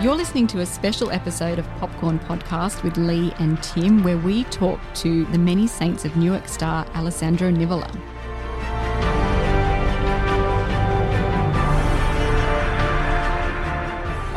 You're listening to a special episode of Popcorn Podcast with Lee and Tim, where we talk to the many saints of Newark star Alessandro Nivola.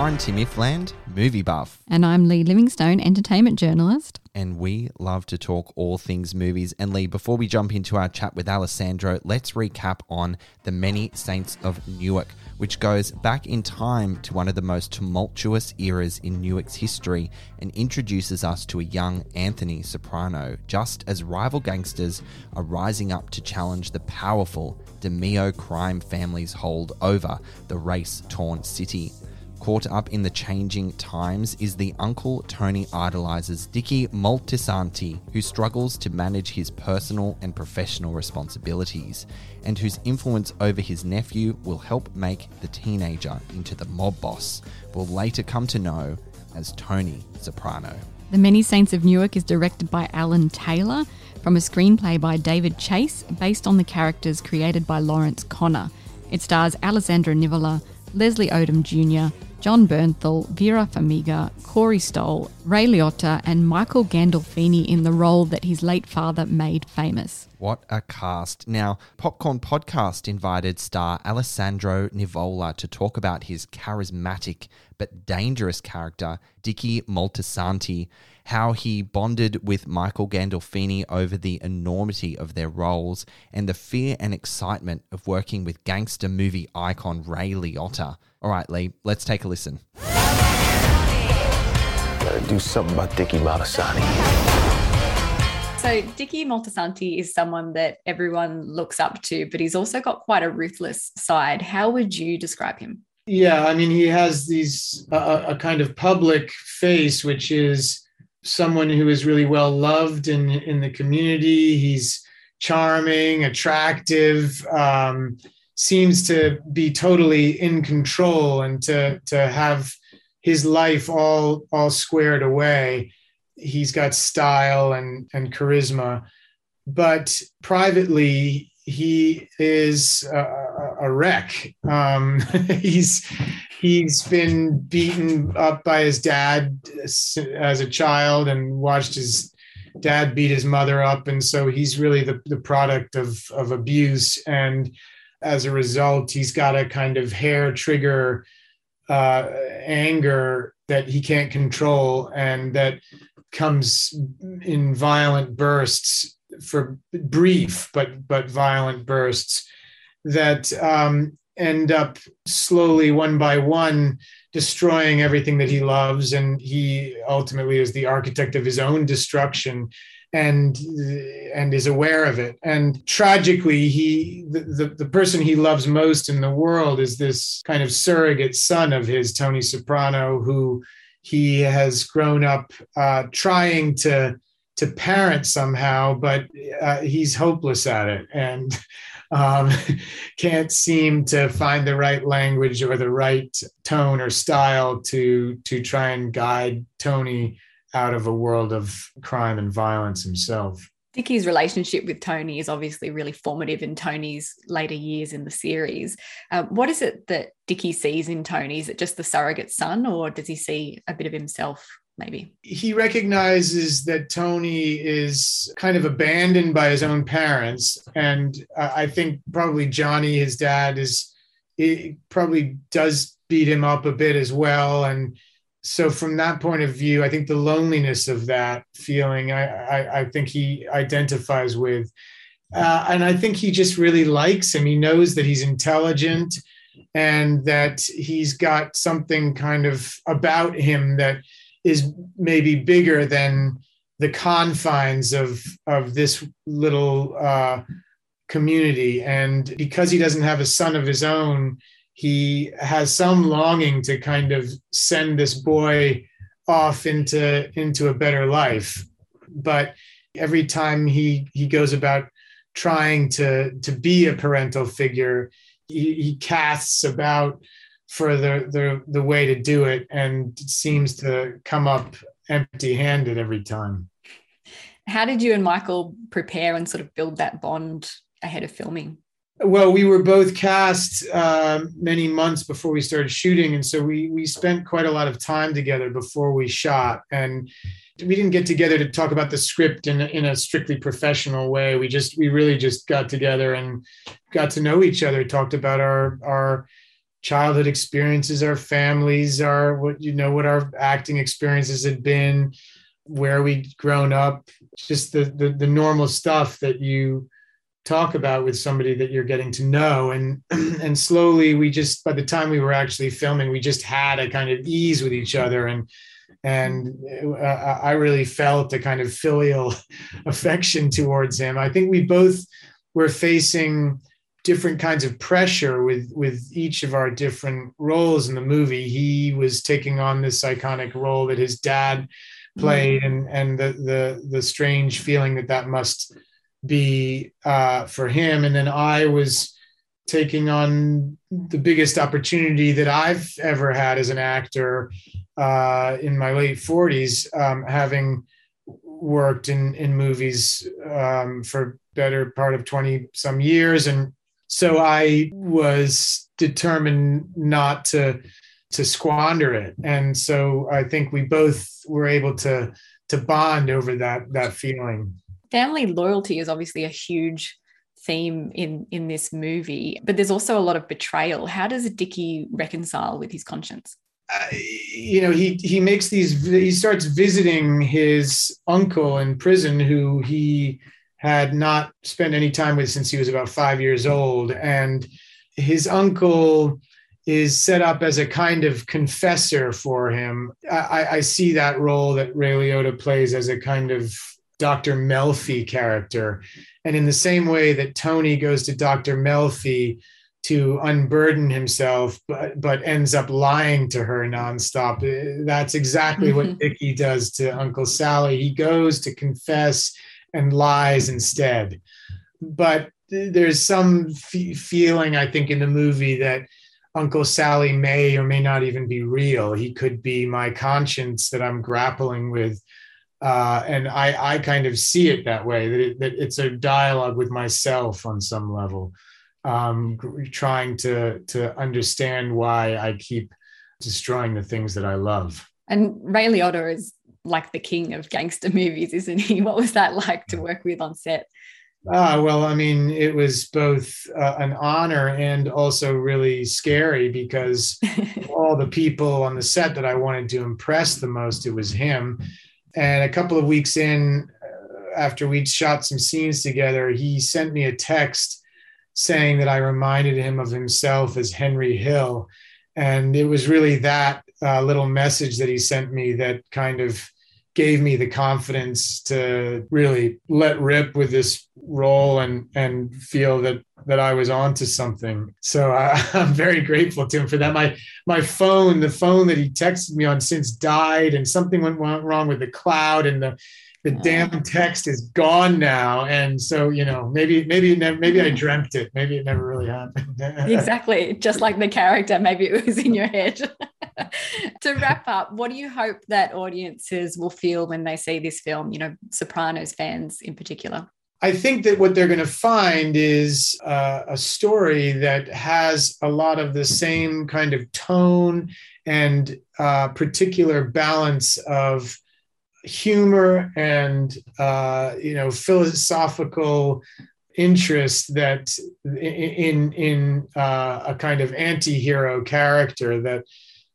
I'm Tim Ifland, movie buff, And I'm Lee Livingstone, entertainment journalist. and we love to talk all things movies. And Lee, before we jump into our chat with Alessandro, let's recap on the Many Saints of Newark, which goes back in time to one of the most tumultuous eras in Newark's history and introduces us to a young Anthony Soprano, just as rival gangsters are rising up to challenge the powerful DiMeo crime family's hold over the race torn city. Caught up in the changing times is the uncle Tony idolizes Dicky Moltisanti, who struggles to manage his personal and professional responsibilities, and whose influence over his nephew will help make the teenager into the mob boss we'll later come to know as Tony Soprano. The Many Saints of Newark is directed by Alan Taylor from a screenplay by David Chase based on the characters created by Lawrence Konner. It stars Alessandro Nivola, Leslie Odom Jr., Jon Bernthal, Vera Farmiga, Corey Stoll, Ray Liotta, and Michael Gandolfini in the role that his late father made famous. What a cast. Now, Popcorn Podcast invited star Alessandro Nivola to talk about his charismatic but dangerous character, Dicky Moltisanti, how he bonded with Michael Gandolfini over the enormity of their roles, and the fear and excitement of working with gangster movie icon Ray Liotta. All right, Lee, let's take a listen. Gotta do something about Dicky Moltisanti. So Dicky Moltisanti is someone that everyone looks up to, but he's also got quite a ruthless side. How would you describe him? Yeah, I mean, he has these uh, a kind of public face, which is someone who is really well loved in in the community. He's charming, attractive, um, seems to be totally in control, and to to have his life all all squared away. He's got style and and charisma, but privately he is a, a wreck. Um, he's he's been beaten up by his dad as a child and watched his dad beat his mother up, and so he's really the the product of of abuse. And as a result, he's got a kind of hair trigger uh, anger that he can't control, and that comes in violent bursts for brief but but violent bursts that um, end up slowly one by one destroying everything that he loves. And he ultimately is the architect of his own destruction and and is aware of it. And tragically he the, the, the person he loves most in the world is this kind of surrogate son of his tony soprano who he has grown up uh, trying to to parent somehow but uh, he's hopeless at it. And um, can't seem to find the right language or the right tone or style to to try and guide tony out of a world of crime and violence himself. Dickie's relationship with Tony is obviously really formative in Tony's later years in the series. Uh, what is it that Dickie sees in Tony? Is it just the surrogate son, or does he see a bit of himself? Maybe he recognizes that Tony is kind of abandoned by his own parents, and I think probably Johnny, his dad, is probably does beat him up a bit as well, and so from that point of view, I think the loneliness of that feeling, I, I, I think he identifies with. Uh, and I think he just really likes him. He knows that he's intelligent and that he's got something kind of about him that is maybe bigger than the confines of of this little uh, community. And because he doesn't have a son of his own, he has some longing to kind of send this boy off into into a better life but every time he he goes about trying to to be a parental figure he, he casts about for the, the the way to do it and seems to come up empty handed every time how did you and michael prepare and sort of build that bond ahead of filming well, we were both cast uh, many months before we started shooting, and so we we spent quite a lot of time together before we shot. And we didn't get together to talk about the script in in a strictly professional way. We just we really just got together and got to know each other. Talked about our our childhood experiences, our families, our what you know what our acting experiences had been, where we'd grown up, just the the, the normal stuff that you talk about with somebody that you're getting to know and and slowly we just by the time we were actually filming we just had a kind of ease with each other and and uh, I really felt a kind of filial affection towards him. I think we both were facing different kinds of pressure with with each of our different roles in the movie. He was taking on this iconic role that his dad played, mm-hmm. and and the the the strange feeling that that must be uh, for him. And then I was taking on the biggest opportunity that I've ever had as an actor uh, in my late 40s, um, having worked in, in movies um, for better part of 20 some years. And so I was determined not to to squander it. And so I think we both were able to to bond over that that feeling. Family loyalty is obviously a huge theme in in this movie but there's also a lot of betrayal. How does dickie reconcile with his conscience? Uh, you know he he makes these he starts visiting his uncle in prison who he had not spent any time with since he was about five years old and his uncle is set up as a kind of confessor for him i, I see that role that ray liotta plays as a kind of Dr. Melfi character. And in the same way that Tony goes to Dr. Melfi to unburden himself, but, but ends up lying to her nonstop, eh, that's exactly what Dickie does to Uncle Sally. He goes to confess and lies instead. But there's some f- feeling, I think, in the movie that Uncle Sally may or may not even be real. He could be my conscience that I'm grappling with uh, and I, I kind of see it that way that, it, that it's a dialogue with myself on some level, um, trying to to understand why I keep destroying the things that I love. And Ray Liotta is like the king of gangster movies, isn't he? What was that like to work with on set? Ah, well, I mean, it was both uh, an honor and also really scary because all the people on the set that I wanted to impress the most, it was him. And a couple of weeks in, uh, after we'd shot some scenes together, he sent me a text saying that I reminded him of himself as Henry Hill. And it was really that uh, little message that he sent me that kind of gave me the confidence to really let rip with this role and and feel that that I was onto something. So I, am very grateful to him for that. My my phone, the phone that he texted me on since died, and something went wrong with the cloud, and the the damn text is gone now. And so you know maybe maybe maybe i dreamt it. Maybe it never really happened. Exactly. Just like the character maybe it was in your head to wrap up what do you hope that audiences will feel when they see this film you know sopranos fans in particular? I think that what they're going to find is uh, a story that has a lot of the same kind of tone and uh, particular balance of humor and uh, you know philosophical interest that in in uh, a kind of anti-hero character that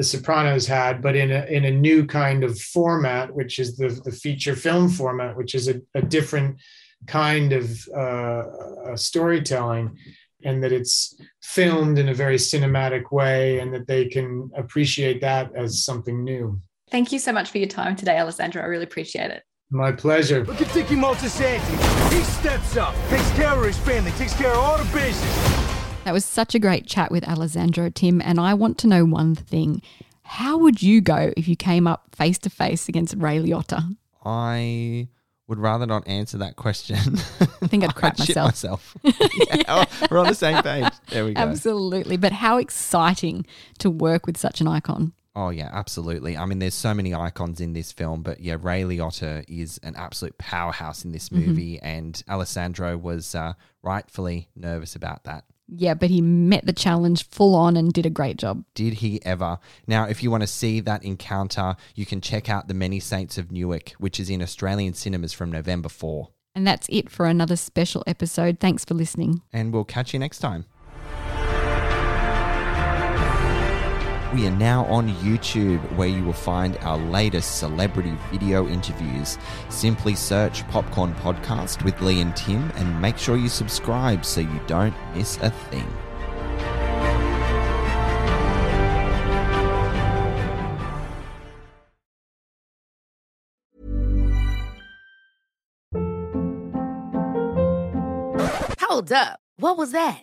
the sopranos had but in a in a new kind of format which is the the feature film format which is a, a different kind of uh, storytelling and that it's filmed in a very cinematic way and that they can appreciate that as something new Thank you so much for your time today, Alessandro. I really appreciate it. My pleasure. Look at Dicky Moltisanti. He steps up, takes care of his family, takes care of all the business. That was such a great chat with Alessandro, Tim, and I want to know one thing. How would you go if you came up face to face against Ray Liotta? I would rather not answer that question. I think I'd crap I'd myself. myself. yeah, we're on the same page. There we go. Absolutely. But how exciting to work with such an icon. Oh yeah, absolutely. I mean, there's so many icons in this film, but yeah, Ray Liotta is an absolute powerhouse in this Mm-hmm. movie, and Alessandro was uh, rightfully nervous about that. Yeah, but he met the challenge full on and did a great job. Did he ever? Now, if you want to see that encounter, you can check out The Many Saints of Newark, which is in Australian cinemas from November 4. And that's it for another special episode. Thanks for listening. And we'll catch you next time. We are now on YouTube where you will find our latest celebrity video interviews. Simply search Popcorn Podcast with Lee and Tim and make sure you subscribe so you don't miss a thing. Hold up. What was that?